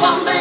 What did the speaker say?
make a